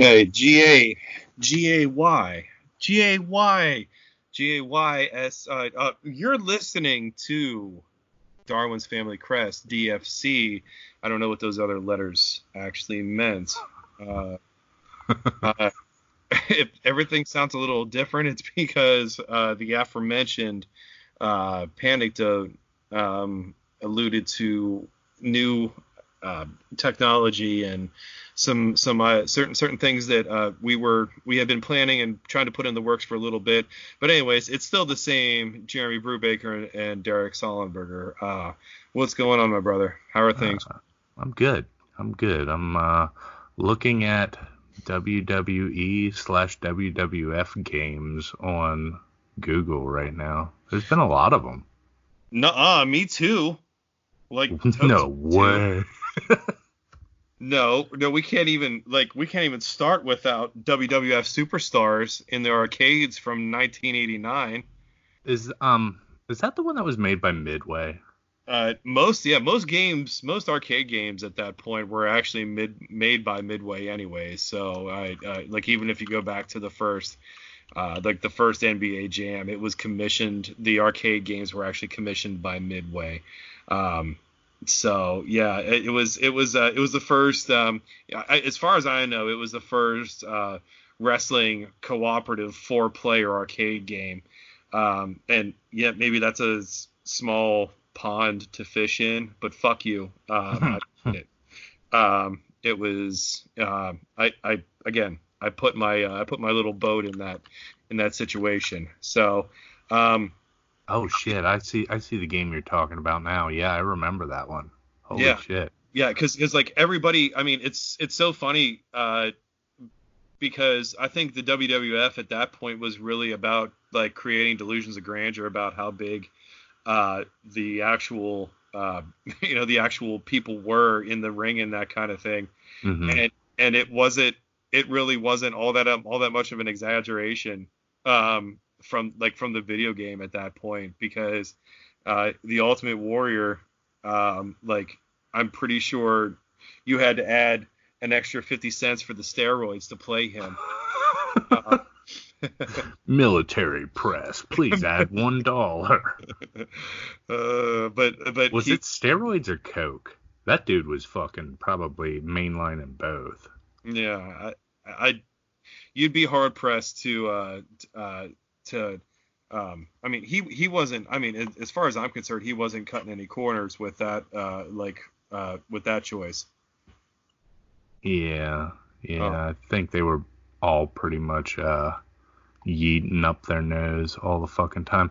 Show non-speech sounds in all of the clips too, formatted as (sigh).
Okay, G A G A Y G A Y G A Y S. Uh, uh, you're listening to Darwin's Family Crest DFC. I don't know what those other letters actually meant. Uh, (laughs) uh, (laughs) if everything sounds a little different, it's because uh, the aforementioned uh, panic um, alluded to new uh, technology and some some uh, certain certain things that uh, we were we had been planning and trying to put in the works for a little bit. But anyways, it's still the same Jeremy Brubaker and, and Derek Sollenberger. Uh, what's going on, my brother? How are things? Uh, I'm good. I'm good. I'm uh, looking at WWE slash WWF games on Google right now. There's been a lot of them. No, me too. Like (laughs) no way. No, no, we can't even like we can't even start without WWF superstars in the arcades from 1989. Is um is that the one that was made by Midway? Uh, most yeah, most games, most arcade games at that point were actually mid made by Midway anyway. So I uh, like even if you go back to the first, uh, like the first NBA Jam, it was commissioned. The arcade games were actually commissioned by Midway. Um, so yeah, it, it was it was uh, it was the first, um, I, as far as I know, it was the first uh, wrestling cooperative four player arcade game. Um, and yeah, maybe that's a small pond to fish in, but fuck you. Um, (laughs) it, um, it was uh, I I again I put my uh, I put my little boat in that in that situation. So um, Oh shit! I see. I see the game you're talking about now. Yeah, I remember that one. Holy yeah. shit! Yeah, because it's like everybody. I mean, it's it's so funny uh, because I think the WWF at that point was really about like creating delusions of grandeur about how big uh, the actual uh, (laughs) you know the actual people were in the ring and that kind of thing, mm-hmm. and and it wasn't. It really wasn't all that um, all that much of an exaggeration. Um, from like from the video game at that point because uh, the Ultimate Warrior, um, like I'm pretty sure you had to add an extra 50 cents for the steroids to play him. uh, (laughs) Military press, please add (laughs) one dollar. Uh, but but was he, it steroids or coke? That dude was fucking probably mainlining both. Yeah, I, I you'd be hard pressed to uh, uh, to um, I mean, he he wasn't. I mean, as far as I'm concerned, he wasn't cutting any corners with that, uh, like uh, with that choice. Yeah, yeah. Oh. I think they were all pretty much uh, yeeting up their nose all the fucking time.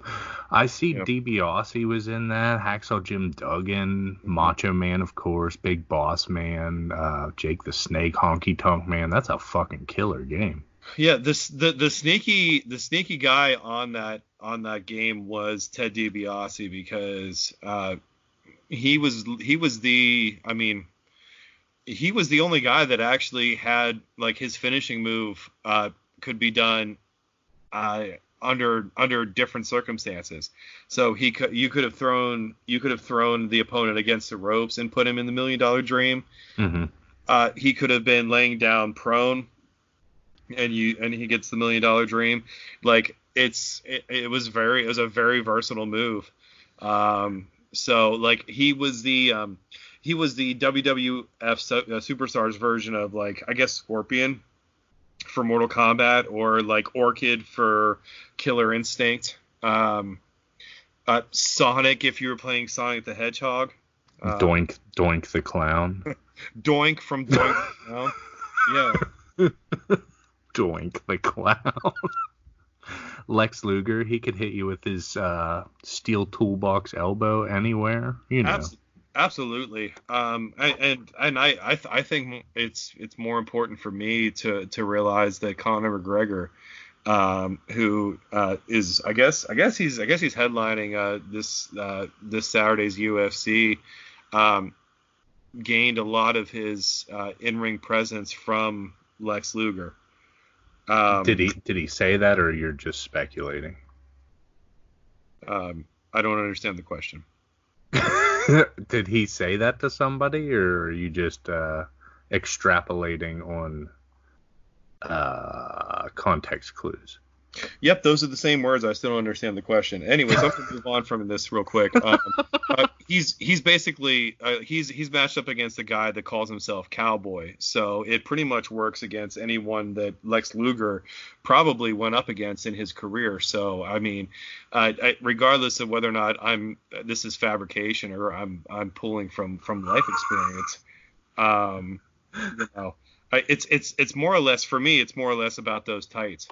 I see yep. DiBiase was in that. Hacksaw Jim Duggan, mm-hmm. Macho Man, of course, Big Boss Man, uh, Jake the Snake, Honky Tonk Man. That's a fucking killer game. Yeah, this the the sneaky the sneaky guy on that on that game was Ted DiBiase because uh, he was he was the I mean he was the only guy that actually had like his finishing move uh, could be done uh, under under different circumstances. So he could you could have thrown you could have thrown the opponent against the ropes and put him in the million dollar dream. Mm-hmm. Uh, he could have been laying down prone and you and he gets the million dollar dream. Like it's it, it was very it was a very versatile move. Um, so like he was the um, he was the WWF uh, Superstars version of like I guess Scorpion for Mortal Kombat or like Orchid for Killer Instinct. Um, uh, Sonic if you were playing Sonic the Hedgehog. Uh, Doink Doink the Clown. (laughs) Doink from Doink. (laughs) Yeah. Doink (laughs) the clown. Lex Luger, he could hit you with his uh, steel toolbox elbow anywhere, you know. Abs- absolutely. Um, and and I I, th- I think it's it's more important for me to to realize that Conor McGregor, um, who uh, is I guess I guess he's I guess he's headlining uh, this uh, this Saturday's UFC. Um, gained a lot of his uh, in ring presence from Lex Luger. Um, did he did he say that, or you're just speculating? Um, I don't understand the question. (laughs) did he say that to somebody, or are you just uh, extrapolating on Uh, context clues. Yep, those are the same words. I still don't understand the question. Anyways, I'm gonna move on from this real quick. Um, uh, (laughs) he's he's basically uh, he's he's matched up against a guy that calls himself Cowboy, so it pretty much works against anyone that Lex Luger probably went up against in his career. So I mean, uh, I, regardless of whether or not I'm this is fabrication or I'm I'm pulling from from life experience, um, you know, I, it's it's it's more or less for me. It's more or less about those tights.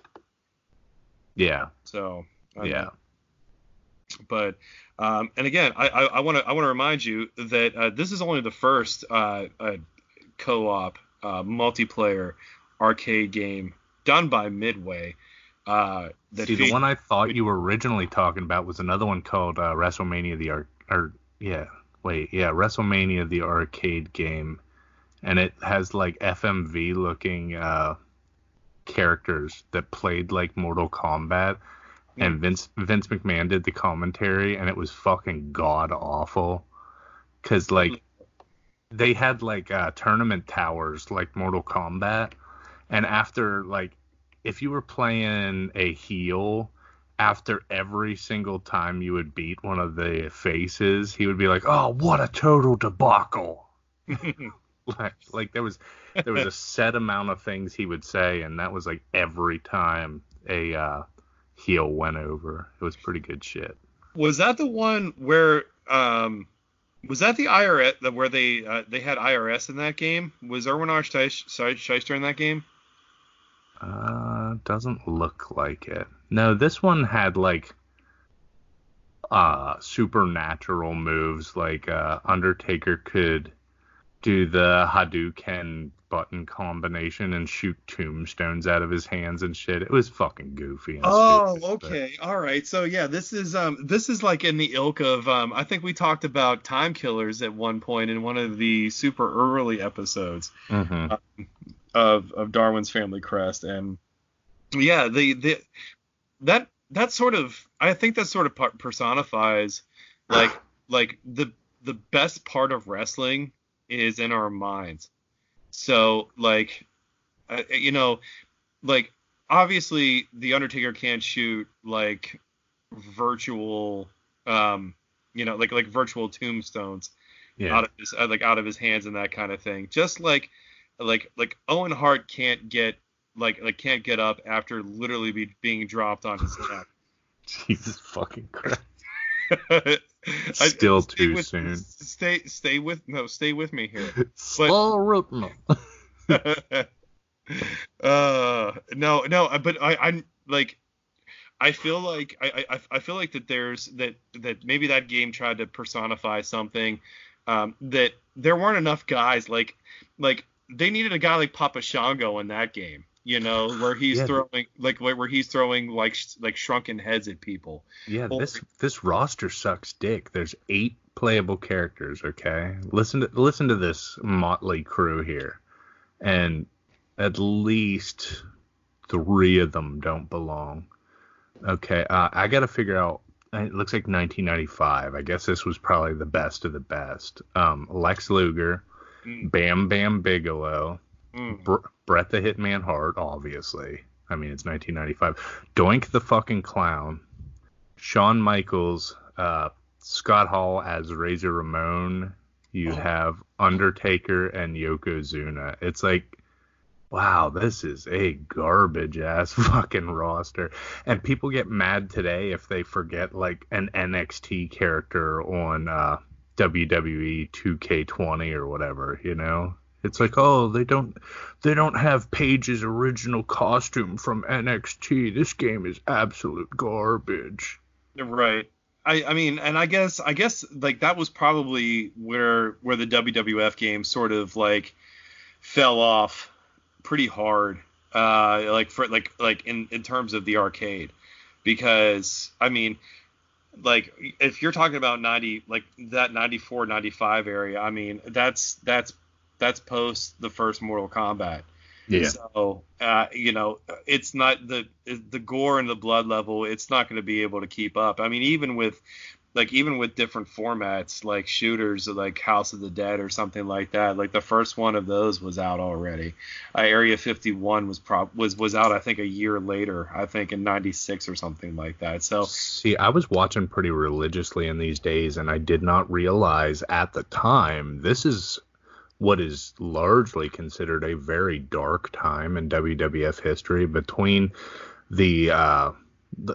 Yeah. So I yeah. but um, and again, I I want to I want to remind you that uh, this is only the first uh, uh, co-op uh, multiplayer arcade game done by Midway. Uh, that See, the one I thought you were originally talking about was another one called uh, WrestleMania the Arc. Or yeah, wait, yeah, WrestleMania the arcade game, and it has like FMV looking uh, characters that played like Mortal Kombat. And Vince Vince McMahon did the commentary, and it was fucking god awful. Cause like they had like uh, tournament towers like Mortal Kombat, and after like if you were playing a heel, after every single time you would beat one of the faces, he would be like, "Oh, what a total debacle!" (laughs) (laughs) like, like there was there was a set amount of things he would say, and that was like every time a uh, heel went over. It was pretty good shit. was that the one where um was that the IRS that where they uh, they had IRS in that game? Was Irwin R. Schyster in that game? Uh, doesn't look like it. No, this one had like uh supernatural moves like uh Undertaker could do the Hadouken button combination and shoot tombstones out of his hands and shit. It was fucking goofy. Oh, stupid, but- okay. All right. So yeah, this is um this is like in the ilk of um I think we talked about time killers at one point in one of the super early episodes Mhm. of of Darwin's Family Crest and yeah, the the that that sort of I think that sort of per- personifies like like the the best part of wrestling is in our minds. So like uh, you know like obviously the Undertaker can't shoot like virtual um you know like like virtual tombstones Yeah. out of his uh, like out of his hands and that kind of thing. Just like like like Owen Hart can't get like like can't get up after literally be being dropped on his neck. (laughs) Jesus fucking Christ. (laughs) (laughs) I- Still stay too with- soon. Stay stay with no stay with me here. (laughs) Sorry. (laughs) uh no no but I I'm like I feel like I, I I feel like that there's that that maybe that game tried to personify something um that there weren't enough guys like like they needed a guy like Papa Shango in that game you know where he's Yeah. throwing like where he's throwing like like shrunken heads at people Yeah, this this roster sucks dick. There's eight playable characters, okay? Listen to listen to this motley crew here. And at least three of them don't belong. Okay, uh, I got to figure out it looks like 1995. I guess this was probably the best of the best. Um, Lex Luger, Mm. Bam Bam Bigelow, Mm. Br- Bret the Hitman Hart, obviously. I mean, it's 1995. Doink the fucking clown. Shawn Michaels, uh, Scott Hall as Razor Ramon. You Oh. have Undertaker and Yokozuna. It's like, wow, this is a garbage ass (laughs) fucking roster. And people get mad today if they forget like an NXT character on uh, WWE 2K20 or whatever, you know? It's like, oh, they don't they don't have Paige's original costume from NXT. This game is absolute garbage. Right. I, I mean, and I guess I guess like that was probably where where the WWF game sort of like fell off pretty hard. Uh, like for like like in in terms of the arcade, because I mean, like if you're talking about 90 like that 94 95 area, I mean that's that's that's post the first Mortal Kombat. Yeah. So, uh, you know, it's not the the gore and the blood level. It's not going to be able to keep up. I mean, even with like even with different formats like shooters like House of the Dead or something like that. Like the first one of those was out already. Uh, Area 51 was prob was was out I think a year later. I think in 96 or something like that. So see, I was watching pretty religiously in these days and I did not realize at the time this is what is largely considered a very dark time in WWF history between the uh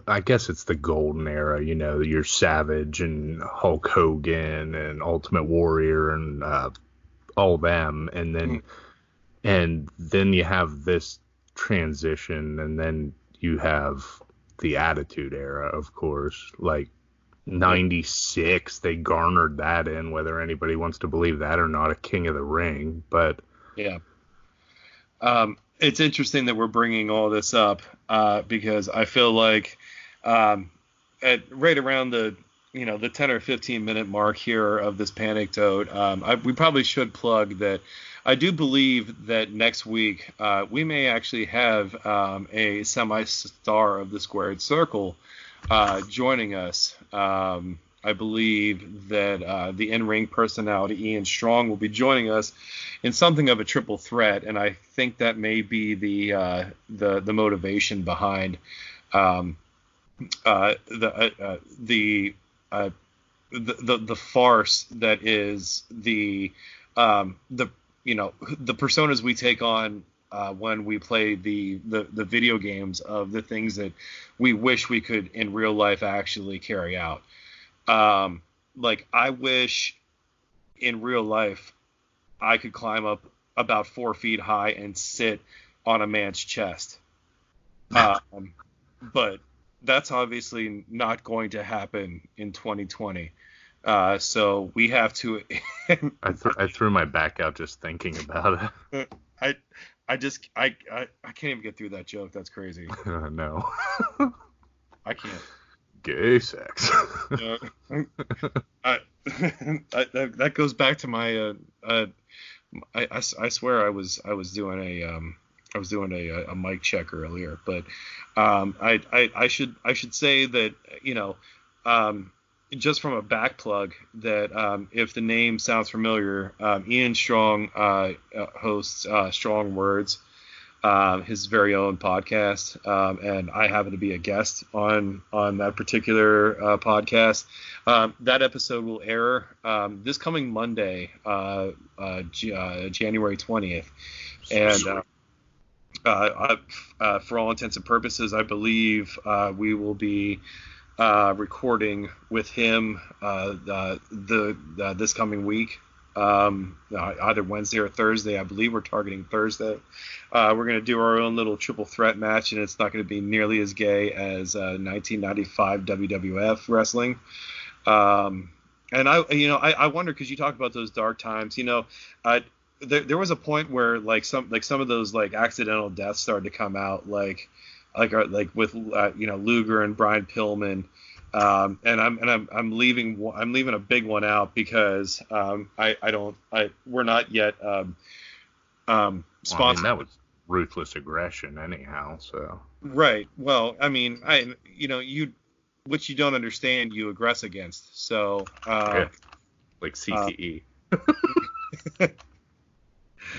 I guess it's the golden era, you know, your Savage and Hulk Hogan and Ultimate Warrior and uh, all them, and then mm. and then you have this transition, and then you have the Attitude Era, of course, like. 96 they garnered that in whether anybody wants to believe that or not a king of the ring but yeah um it's interesting that we're bringing all this up uh, because I feel like um, at right around the you know the 10 or 15 minute mark here of this Panictote, um, I, we probably should plug that. I do believe that next week uh, we may actually have um, a semi-star of the squared circle uh, joining us. Um, I believe that uh, the in-ring personality Ian Strong will be joining us in something of a triple threat, and I think that may be the uh, the the motivation behind um, uh, the uh, uh, the, the, the the farce that is the um, the you know the personas we take on uh, when we play the, the the video games of the things that we wish we could in real life actually carry out. Um, like I wish in real life I could climb up about four feet high and sit on a man's chest. (laughs) Um, but that's obviously not going to happen in 2020. Uh, so we have to. (laughs) I, th- I threw my back out just thinking about it. (laughs) I I just I, I I can't even get through that joke. That's crazy. (laughs) Uh, no. I can't gay sex. uh, I, (laughs) I, that goes back to my. Uh, uh, I, I, I, swear I was I was doing a um, I was doing a, a mic check earlier, but um, I, I, I should I should say that you know um, just from a back plug that um, if the name sounds familiar, um, Ian Strong uh, uh hosts uh, Strong Words um, his very own podcast, um, and I happen to be a guest on on that particular uh, podcast. Um, that episode will air um, this coming Monday, uh, uh, G- uh, January twentieth, and. Uh, uh, for all intents and purposes, I believe we will be recording with him the, the this coming week um, uh, either Wednesday or Thursday. I believe we're targeting Thursday. Uh, we're going to do our own little triple threat match, and it's not going to be nearly as gay as uh, 1995 WWF wrestling. Um, and I, you know, I, I wonder because you talked about those dark times. You know, there, there was a point where like some like some of those like accidental deaths started to come out, like like like with uh, you know Luger and Brian Pillman. Um, and I'm and I'm I'm leaving I'm leaving a big one out because um, I I don't I we're not yet um, um, sponsored. Well, I mean, that was ruthless aggression anyhow. So right. Well, I mean, I you know you which you don't understand you aggress against. So uh, yeah. like CTE. Uh, (laughs)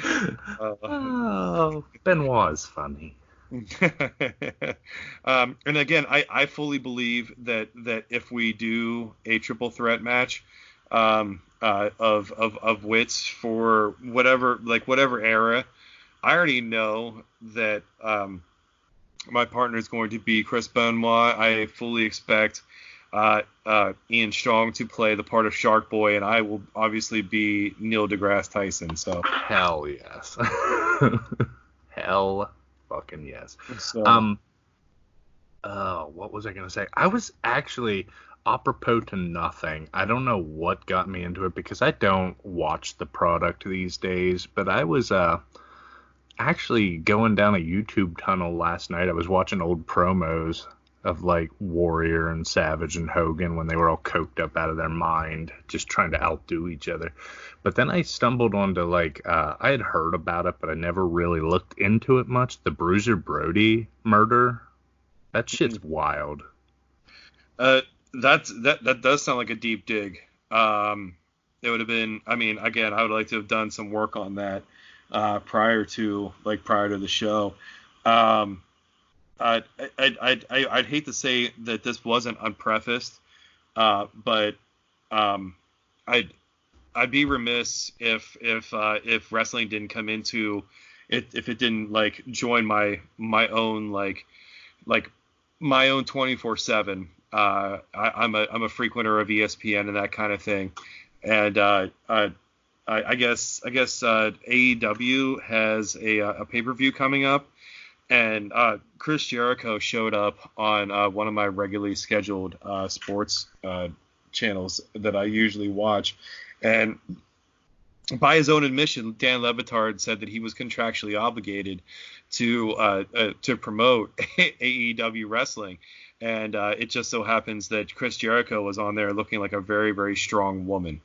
(laughs) uh, oh, Benoit is funny. (laughs) um, and again, I, I fully believe that that if we do a triple threat match um, uh, of, of of wits for whatever like whatever era, I already know that um, my partner is going to be Chris Benoit. I fully expect uh, uh, Ian Strong to play the part of Shark Boy, and I will obviously be Neil deGrasse Tyson. So hell yes, (laughs) hell fucking yes. So, um, uh, what was I gonna say? I was actually apropos to nothing. I don't know what got me into it because I don't watch the product these days, but I was uh actually going down a YouTube tunnel last night. I was watching old promos of like Warrior and Savage and Hogan when they were all coked up out of their mind, just trying to outdo each other. But then I stumbled onto like uh, I had heard about it, but I never really looked into it much. The Bruiser Brody murder, that shit's mm-hmm. wild. Uh, that's that that does sound like a deep dig. Um, it would have been. I mean, again, I would like to have done some work on that uh, prior to like prior to the show. Um, I, I, I, I, I'd hate to say that this wasn't unprefaced, uh, but um, I'd I'd be remiss if if uh, if wrestling didn't come into it if it didn't like join my my own like like my own 24 7 uh, I, am a I'm a frequenter of ESPN and that kind of thing, and uh, uh, I, I, guess I guess uh, AEW has a, a pay per view coming up, and uh, Chris Jericho showed up on uh, one of my regularly scheduled sports channels that I usually watch, and by his own admission, Dan Le Batard said that he was contractually obligated to uh, uh, to promote (laughs) AEW wrestling, and uh, it just so happens that Chris Jericho was on there looking like a very very strong woman.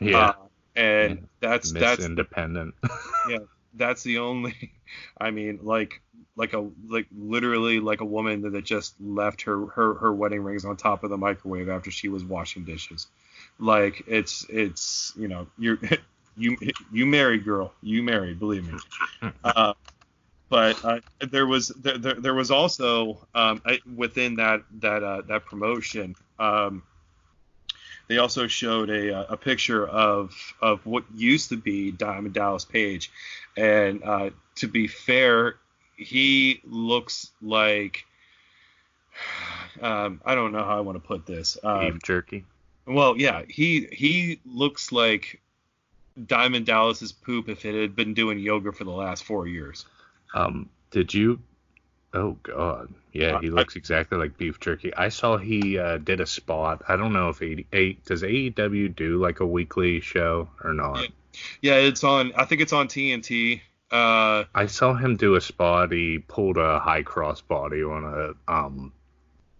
Yeah, uh, and that's Miss that's independent. (laughs) yeah, that's the only. (laughs) I mean, like like a like literally like a woman that just left her her her wedding rings on top of the microwave after she was washing dishes. Like it's it's you know you're (laughs) you you married girl you married believe me. (laughs) Uh, but uh, there was there, there, there was also um, within that that uh, that promotion um, they also showed a, uh, a picture of of what used to be Diamond Dallas Page, and uh, to be fair, he looks like um, I don't know how I want to put this. Um, Beef jerky. Well, yeah, he he looks like Diamond Dallas's poop if it had been doing yoga for the last four years. Um, did you? Oh God, yeah, he looks I, exactly like beef jerky. I saw he uh, did a spot. I don't know if he, a, does AEW do like a weekly show or not. Yeah it's on. I think it's on TNT. Uh, I saw him do a spot. He pulled a high cross body on a um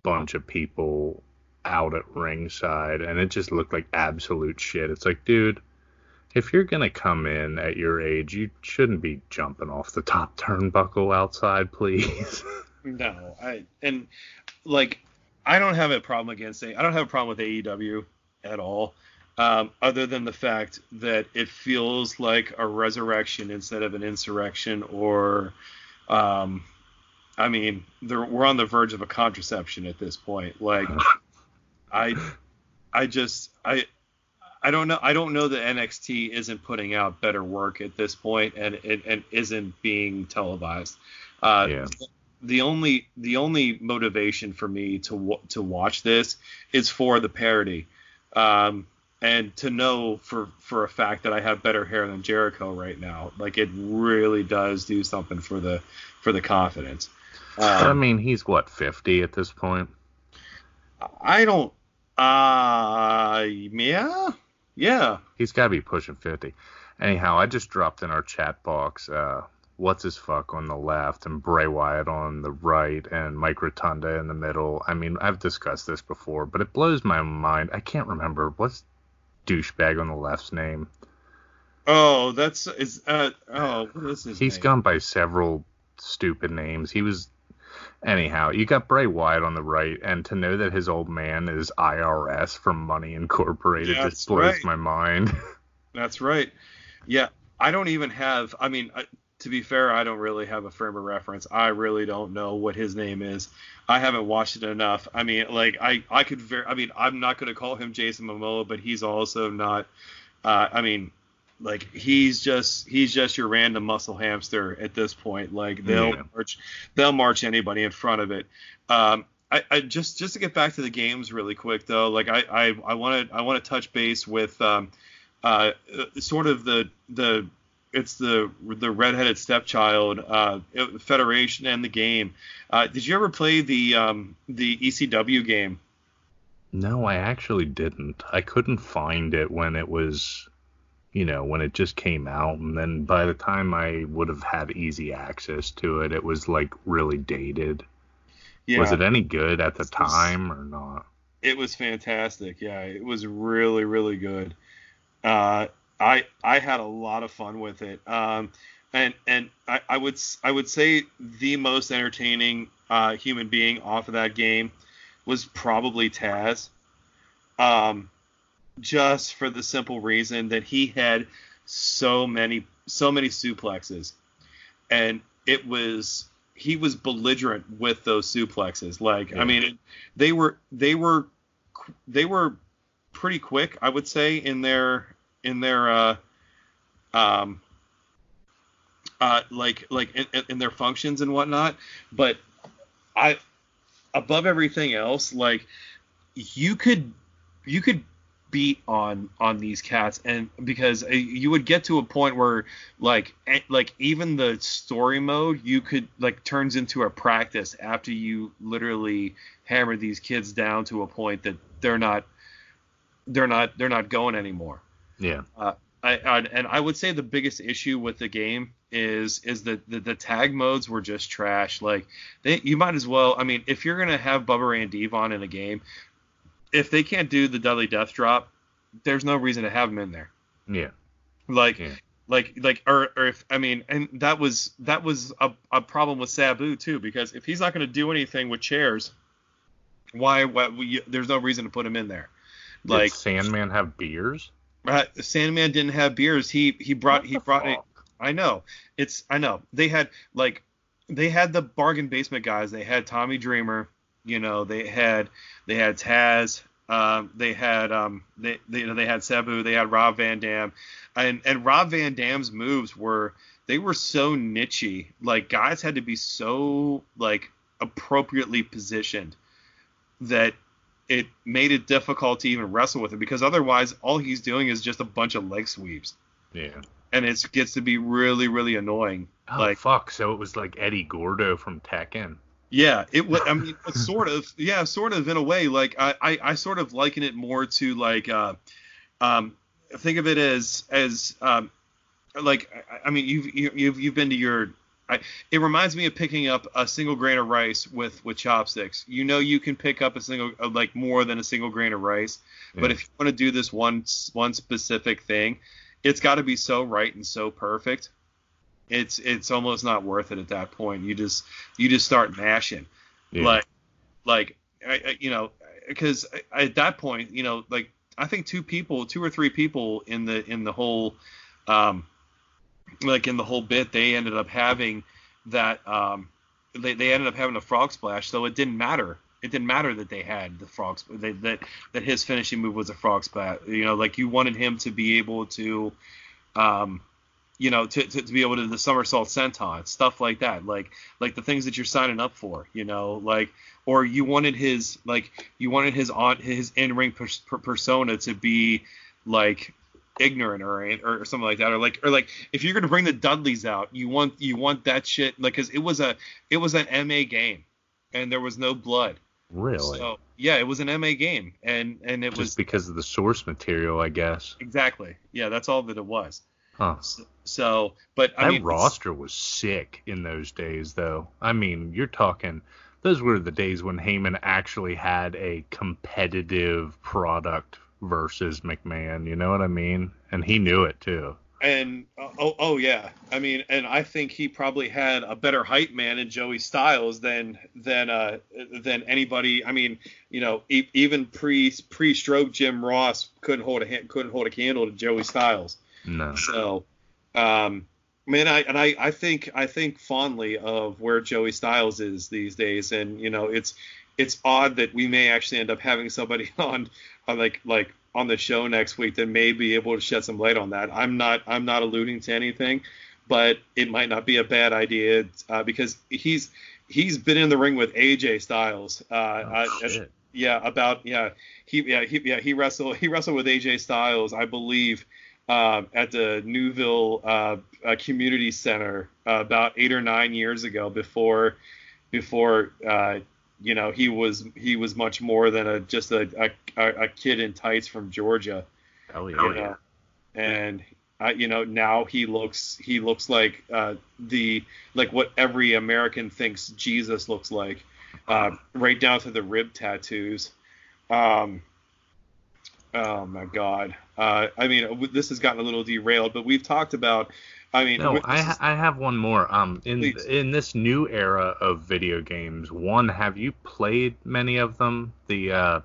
bunch of people out at ringside, and it just looked like absolute shit. It's like, dude, if you're gonna come in at your age, you shouldn't be jumping off the top turnbuckle outside, please. (laughs) no, I and like I don't have a problem against. I don't have a problem with AEW at all. Um, other than the fact that it feels like a resurrection instead of an insurrection, or, um, I mean, we're on the verge of a contraception at this point. Like, I, I just, I, I don't know. I don't know that NXT isn't putting out better work at this point and and, and isn't being televised. Uh, yeah. The only the only motivation for me to to watch this is for the parody, um, and to know for for a fact that I have better hair than Jericho right now. Like it really does do something for the for the confidence. Um, I mean, he's what fifty at this point. I don't. Uh, yeah. Yeah. He's got to be pushing 50. Anyhow, I just dropped in our chat box uh, what's his fuck on the left and Bray Wyatt on the right and Mike Rotunda in the middle. I mean, I've discussed this before, but it blows my mind. I can't remember what's douchebag on the left's name. Oh, that's is uh oh what is his He's name? gone by several stupid names. He was Anyhow, you got Bray Wyatt on the right, and to know that his old man is IRS from Money Incorporated yeah, just blows right. my mind. (laughs) That's right. Yeah, I don't even have. I mean, to be fair, I don't really have a frame of reference. I really don't know what his name is. I haven't watched it enough. I mean, like I, I could very. I mean, I'm not going to call him Jason Momoa, but he's also not. Uh, I mean, like he's just he's just your random muscle hamster at this point. Like they'll yeah. march they'll march anybody in front of it. Um, I, I, just just to get back to the games really quick though, like I I want to I want to touch base with um, uh, sort of the the it's the the redheaded stepchild uh, federation and the game. Uh, did you ever play the um, the ECW game? No, I actually didn't. I couldn't find it when it was you know, when it just came out. And then by the time I would have had easy access to it, it was like really dated. Yeah. Was it any good at the time or not? It was fantastic. Yeah, it was really, really good. Uh, I I had a lot of fun with it. Um, and and I, I would I would say the most entertaining uh, human being off of that game was probably Taz. um, just for the simple reason that he had so many so many suplexes, and it was he was belligerent with those suplexes. Like yeah. I mean, they were they were they were pretty quick, I would say, in their in their uh, um, uh, like like in, in their functions and whatnot. But I above everything else, like you could you could beat on on these cats and because uh, you would get to a point where like like even the story mode you could like turns into a practice after you literally hammer these kids down to a point that they're not they're not they're not going anymore yeah uh, I, I, and I would say the biggest issue with the game is is that the, the, tag modes were just trash. Like they, you might as well. I mean, if you're gonna have Bubba and Devon in a game, if they can't do the Dudley Death Drop, there's no reason to have them in there. Yeah. Like. Yeah. Like, like, or, or if I mean, and that was that was a, a problem with Sabu too, because if he's not going to do anything with chairs, why? Why? We, there's no reason to put him in there. Like, Did Sandman have beers? Uh, Sandman didn't have beers. He he brought he brought fuck? it. I know. It's I know. They had like they had the bargain basement guys. They had Tommy Dreamer. You know, they had they had Taz. Um, they had um, they, they you know they had Sabu, they had Rob Van Dam, and and Rob Van Dam's moves were they were so nichey. Like guys had to be so like appropriately positioned that it made it difficult to even wrestle with him because otherwise all he's doing is just a bunch of leg sweeps. Yeah. And it gets to be really really annoying. Oh like, fuck! So it was like Eddie Gordo from Tekken. Yeah, it was. (laughs) I mean, sort of. Yeah, sort of in a way. Like I, I, I sort of liken it more to like, uh, um, think of it as as um, like I, I mean you've you've you've been to your. I, it reminds me of picking up a single grain of rice with with chopsticks. You know you can pick up a single uh, like more than a single grain of rice, yeah. but if you want to do this one one specific thing, it's got to be so right and so perfect it's it's almost not worth it at that point. You just you just start mashing, yeah. like like I, I, you know because at that point you know like I think two people two or three people in the in the whole um like in the whole bit they ended up having that um they, they ended up having a frog splash so it didn't matter. It didn't matter that they had the frog they, that that his finishing move was a frog splash you know like you wanted him to be able to um you know, to, to, to, be able to the somersault senton, stuff like that, like like the things that you're signing up for, you know, like or you wanted his like you wanted his on his in ring per, per persona to be like ignorant or or something like that, or like or like if you're gonna bring the Dudleys out, you want you want that shit like because it was a it was an MA game, and there was no blood. Really? So yeah, it was an MA game, and and it Just was because of the source material, I guess. Exactly. Yeah, that's all that it was. Huh. So, so, but I that mean, roster was sick in those days, though. I mean, you're talking. Those were the days when Heyman actually had a competitive product versus McMahon. You know what I mean? And he knew it too. And oh, oh yeah, I mean, and I think he probably had a better hype man in Joey Styles than than uh than anybody. I mean, you know, e- even pre pre stroke Jim Ross couldn't hold a hand, couldn't hold a candle to Joey Styles. No. So, um, man, I and I, I think I think fondly of where Joey Styles is these days, and you know, it's it's odd that we may actually end up having somebody (laughs) on, on like like on the show next week that may be able to shed some light on that. I'm not I'm not alluding to anything, but it might not be a bad idea uh, because he's he's been in the ring with AJ Styles. Uh, oh, uh, yeah, about yeah he yeah he yeah he wrestled he wrestled with AJ Styles, I believe, uh, at the Newville uh, uh, Community Center uh, about eight or nine years ago. Before, before uh, you know, he was he was much more than a just a a, a kid in tights from Georgia. Oh yeah. You know? And I, you know now he looks he looks like uh, the like what every American thinks Jesus looks like, uh, right down to the rib tattoos. Um, Oh my God. Uh, I mean, this has gotten a little derailed, but we've talked about. I mean, no, I, is, I have one more. Um, in please. in this new era of video games, one, have you played many of them? The uh,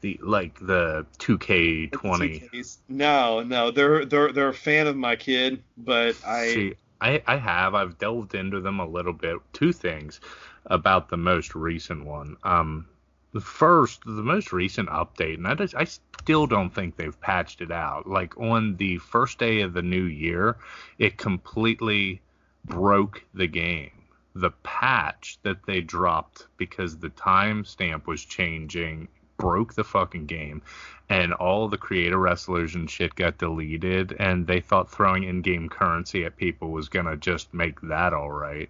the like the 2K20. No, no, they're they're they're a fan of my kid, but I See, I I have I've delved into them a little bit. Two things about the most recent one. Um, the first, the most recent update, and I just I still don't think they've patched it out. Like on the first day of the new year, it completely broke the game. The patch that they dropped because the timestamp was changing broke the fucking game and all the creator wrestlers and shit got deleted and they thought throwing in-game currency at people was gonna just make that all right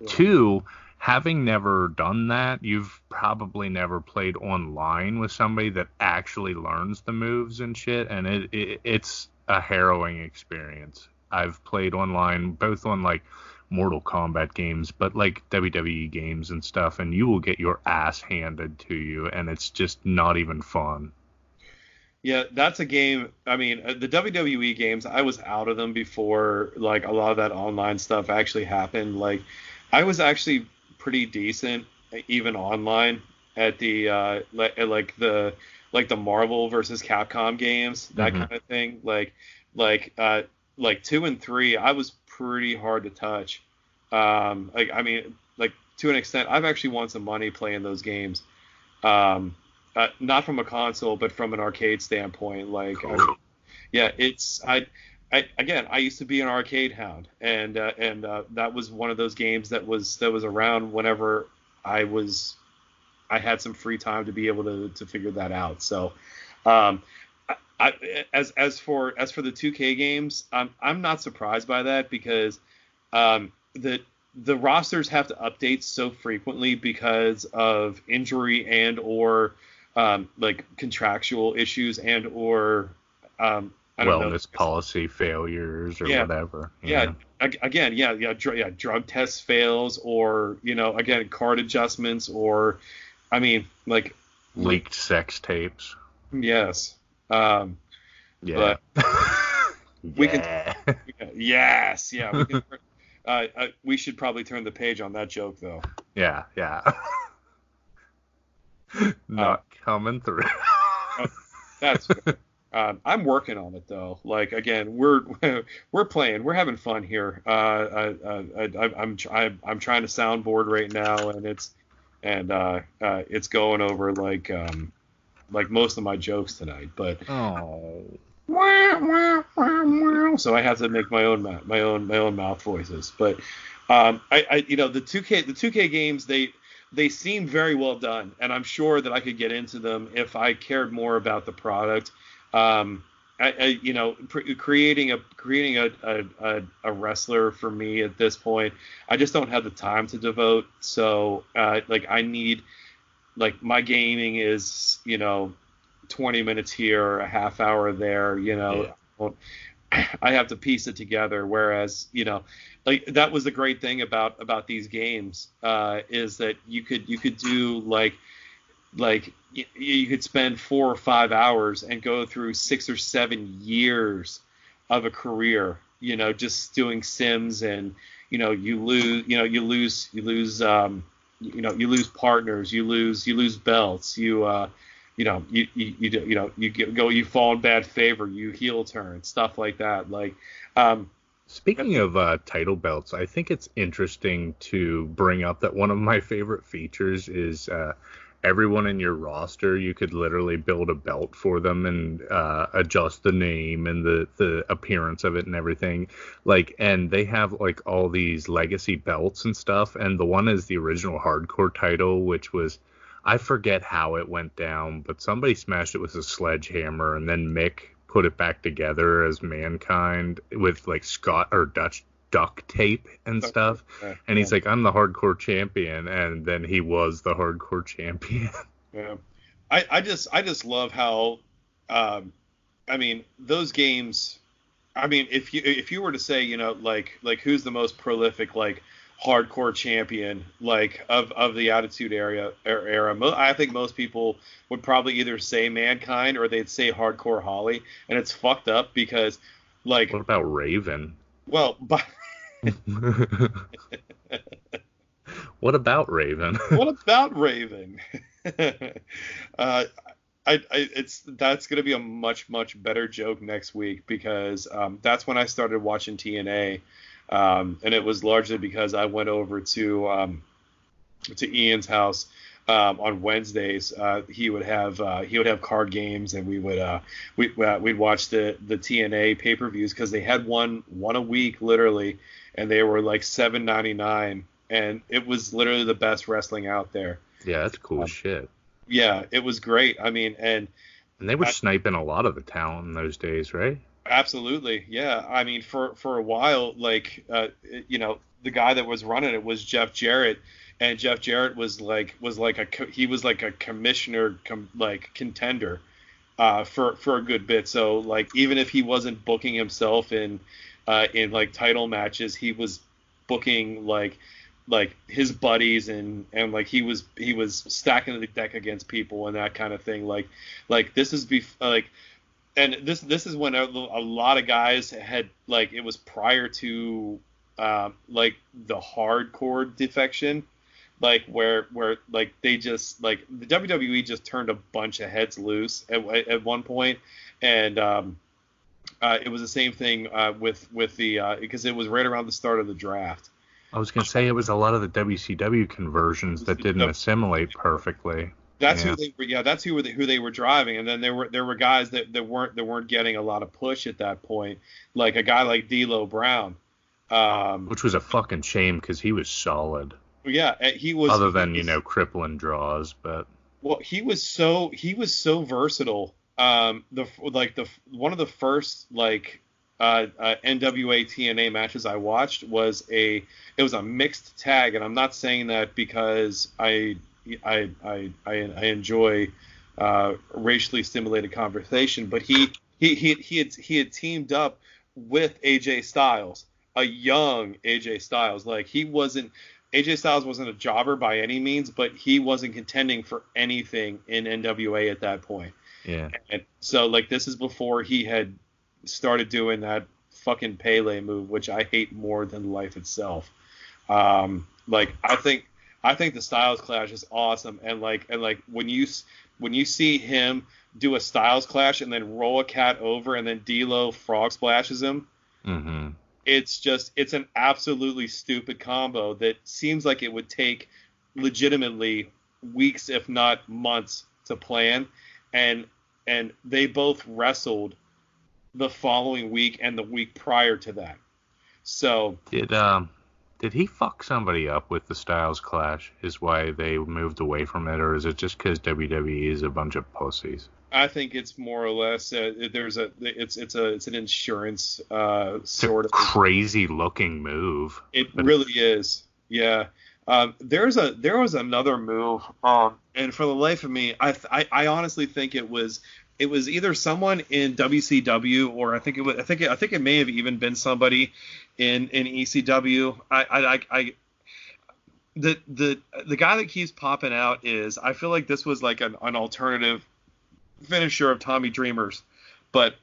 yeah. two having never done that you've probably never played online with somebody that actually learns the moves and shit and it, it it's a harrowing experience i've played online both on like Mortal Kombat games, but like WWE games and stuff, and you will get your ass handed to you, and it's just not even fun. Yeah, that's a game. I mean, uh, the WWE games, I was out of them before like a lot of that online stuff actually happened. Like, I was actually pretty decent even online at the uh, like the like the Marvel versus Capcom games, that mm-hmm. kind of thing. Like, like uh, like two and three, I was pretty hard to touch. Um, like I mean, like to an extent, I've actually won some money playing those games. Um, uh, not from a console, but from an arcade standpoint. Like. I, yeah, it's I, I again, I used to be an arcade hound, and uh, and uh, that was one of those games that was that was around whenever I was, I had some free time to be able to to figure that out. So, um, I, as as for as for the 2K games, I'm I'm not surprised by that because um, the the rosters have to update so frequently because of injury and or um, like contractual issues and or um, wellness know, policy failures or yeah, whatever. Yeah. yeah. Again, yeah, yeah, dr- yeah, drug test fails or you know, again, card adjustments or, I mean, like leaked sex tapes. Yes. Um, yeah. (laughs) we can. (laughs) Yes. Yeah. We, can, (laughs) uh, uh, we should probably turn the page on that joke though. Yeah. Yeah. Not uh, coming through. Oh, that's. Um, I'm working on it though. Like again, we're (laughs) we're playing, we're having fun here. Uh, I, I, I'm I'm I'm trying to soundboard right now, and it's and uh, uh, it's going over like um, like most of my jokes tonight. But oh. (laughs) So I have to make my own my own my own mouth voices. But um, I, I you know the 2K the 2K games they they seem very well done, and I'm sure that I could get into them if I cared more about the product. Um, I, I, you know, pr- creating a creating a, a, a, wrestler for me at this point, I just don't have the time to devote. So, uh, like, I need like my gaming is you know 20 minutes here a half hour there you know yeah. i have to piece it together whereas you know like that was the great thing about about these games uh, is that you could you could do like like you, you could spend four or five hours and go through six or seven years of a career you know just doing sims and you know you lose you know you lose you lose um you know you lose partners, you lose you lose belts, you uh, you know you you you, you know you get, go you fall in bad favor, you heel turn, stuff like that. Like um, Speaking of uh, title belts, I think it's interesting to bring up that one of my (laughs) favorite features is uh, everyone in your roster, you could literally build a belt for them and uh, adjust the name and the the appearance of it and everything. Like, and they have like all these legacy belts and stuff. And the one is the original hardcore title, which was I forget how it went down, but somebody smashed it with a sledgehammer, and then Mick put it back together as mankind with like Scott or Dutch duct tape and stuff. And he's like, I'm the hardcore champion, and then he was the hardcore champion. (laughs) Yeah, I, I just I just love how, um, I mean those games. I mean, if you if you were to say, you know, like like who's the most prolific like hardcore champion like of of the attitude area er, era i think most people would probably either say mankind or they'd say hardcore holly and it's fucked up because like what about raven well (laughs) but (laughs) what about Raven? (laughs) what about Raven? (laughs) uh, I, I, it's that's gonna be a much much better joke next week because um, that's when I started watching TNA, um, and it was largely because I went over to um, to Ian's house um, on Wednesdays. Uh, he would have uh, he would have card games, and we would uh, we uh, we'd watch the the TNA pay per views because they had one one a week literally, and they were like seven ninety nine, and it was literally the best wrestling out there. Yeah, that's cool um, shit. Yeah, it was great. I mean, and and they were I, sniping a lot of the talent in those days, right? Absolutely, yeah. I mean, for for a while, like uh, you know, the guy that was running it was Jeff Jarrett, and Jeff Jarrett was like was like a he was like a commissioner com, like contender uh, for for a good bit. So like even if he wasn't booking himself in uh, in like title matches, he was booking like like his buddies and and like he was he was stacking the deck against people and that kind of thing. Like like this is be like and this this is when a, a lot of guys had like it was prior to um, like the hardcore defection like where where like they just like the WWE just turned a bunch of heads loose at, at one point, and um, uh, it was the same thing uh, with with the uh, because it was right around the start of the draft. I was gonna say it was a lot of the WCW conversions that didn't assimilate perfectly. That's yeah. who they were. Yeah, that's who were the, who they were driving, and then there were there were guys that, that weren't that weren't getting a lot of push at that point, like a guy like D'Lo Brown, um, which was a fucking shame because he was solid yeah, uh, he was. Other than was, you know crippling draws, but. Well, he was so he was so versatile. Um, the like the one of the first like uh, uh, NWA TNA matches I watched was a it was a mixed tag, and I'm not saying that because I I I I, I enjoy uh, racially stimulated conversation, but he he he he had he had teamed up with AJ Styles, a young AJ Styles. Like he wasn't AJ Styles wasn't a jobber by any means, but he wasn't contending for anything in NWA at that point. Yeah. And so like this is before he had started doing that fucking Pele move, which I hate more than life itself. Um, like I think I think the Styles Clash is awesome, and like and like when you when you see him do a Styles Clash and then roll a cat over and then D'Lo frog splashes him. Mm-hmm it's just it's an absolutely stupid combo that seems like it would take legitimately weeks if not months to plan and and they both wrestled the following week and the week prior to that so did um did he fuck somebody up with the Styles Clash? Is why they moved away from it, or is it just because WWE is a bunch of pussies? I think it's more or less uh, there's a it's it's a it's an insurance uh, sort of crazy looking move. It really is. Yeah. Um, there's a there was another move, um, and for the life of me, I, I, I honestly think it was it was either someone in WCW or I think it was I think it, I think it may have even been somebody in in ECW. I I, I, the the the guy that keeps popping out is I feel like this was like an, an alternative finisher of Tommy Dreamers, but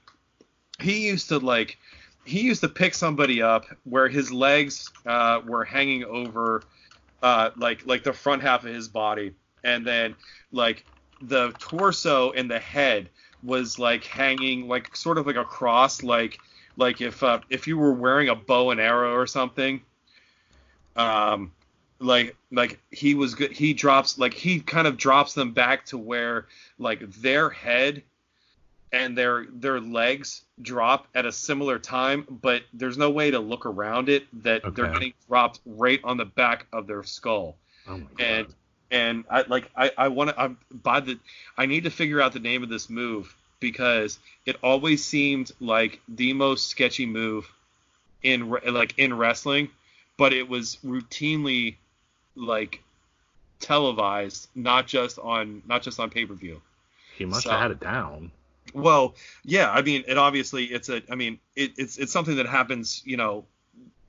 he used to like he used to pick somebody up where his legs uh, were hanging over uh, like like the front half of his body, and then like the torso and the head was like hanging like sort of like a cross, like like if uh, if you were wearing a bow and arrow or something. Um, like like he was good he drops like he kind of drops them back to where like their head and their their legs drop at a similar time but there's no way to look around it that okay. they're getting dropped right on the back of their skull oh my God. and and i like i i want to i'm by the i need to figure out the name of this move because it always seemed like the most sketchy move in like in wrestling but it was routinely like televised, not just on not just on pay per view. He must so, have had it down. Well, yeah, I mean, it obviously it's a, I mean, it, it's it's something that happens, you know,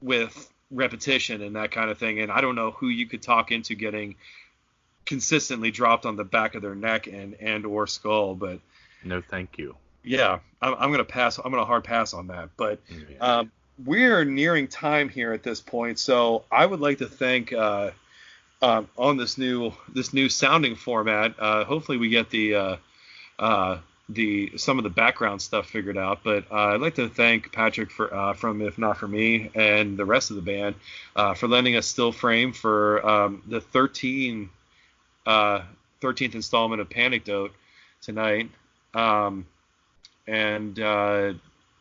with repetition and that kind of thing. And I don't know who you could talk into getting consistently dropped on the back of their neck and and or skull, but no, thank you. Yeah, I'm, I'm gonna pass. I'm gonna hard pass on that. But yeah. um, we're nearing time here at this point, so I would like to thank uh, um, on this new this new sounding format. Uh, hopefully, we get the uh, uh, the some of the background stuff figured out. But uh, I'd like to thank Patrick for uh, from If Not For Me and the rest of the band uh, for lending us Still Frame for um, the 13 uh, 13th installment of Panicdote tonight. Um, and uh,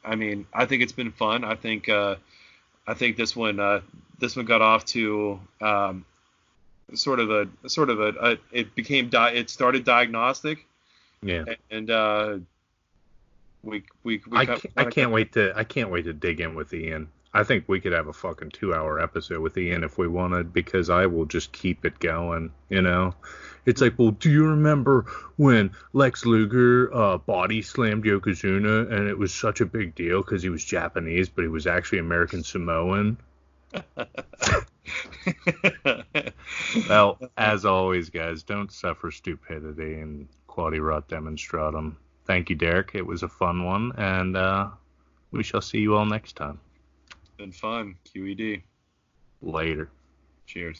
I mean, I think it's been fun. I think uh, I think this one this one got off to um, sort of a sort of a, a it became di- it started diagnostic yeah. And uh, we we, we I, can't, I can't wait to I can't wait to dig in with Ian. I think we could have a fucking two hour episode with Ian if we wanted because I will just keep it going. You know, it's like, well, do you remember when Lex Luger uh, body slammed Yokozuna and it was such a big deal because he was Japanese but he was actually American Samoan. (laughs) well, (laughs) as always, guys, don't suffer stupidity and quod erat demonstrandum. Thank you, Derek. It was a fun one, and uh, we shall see you all next time. Been fun. QED. Later. Cheers.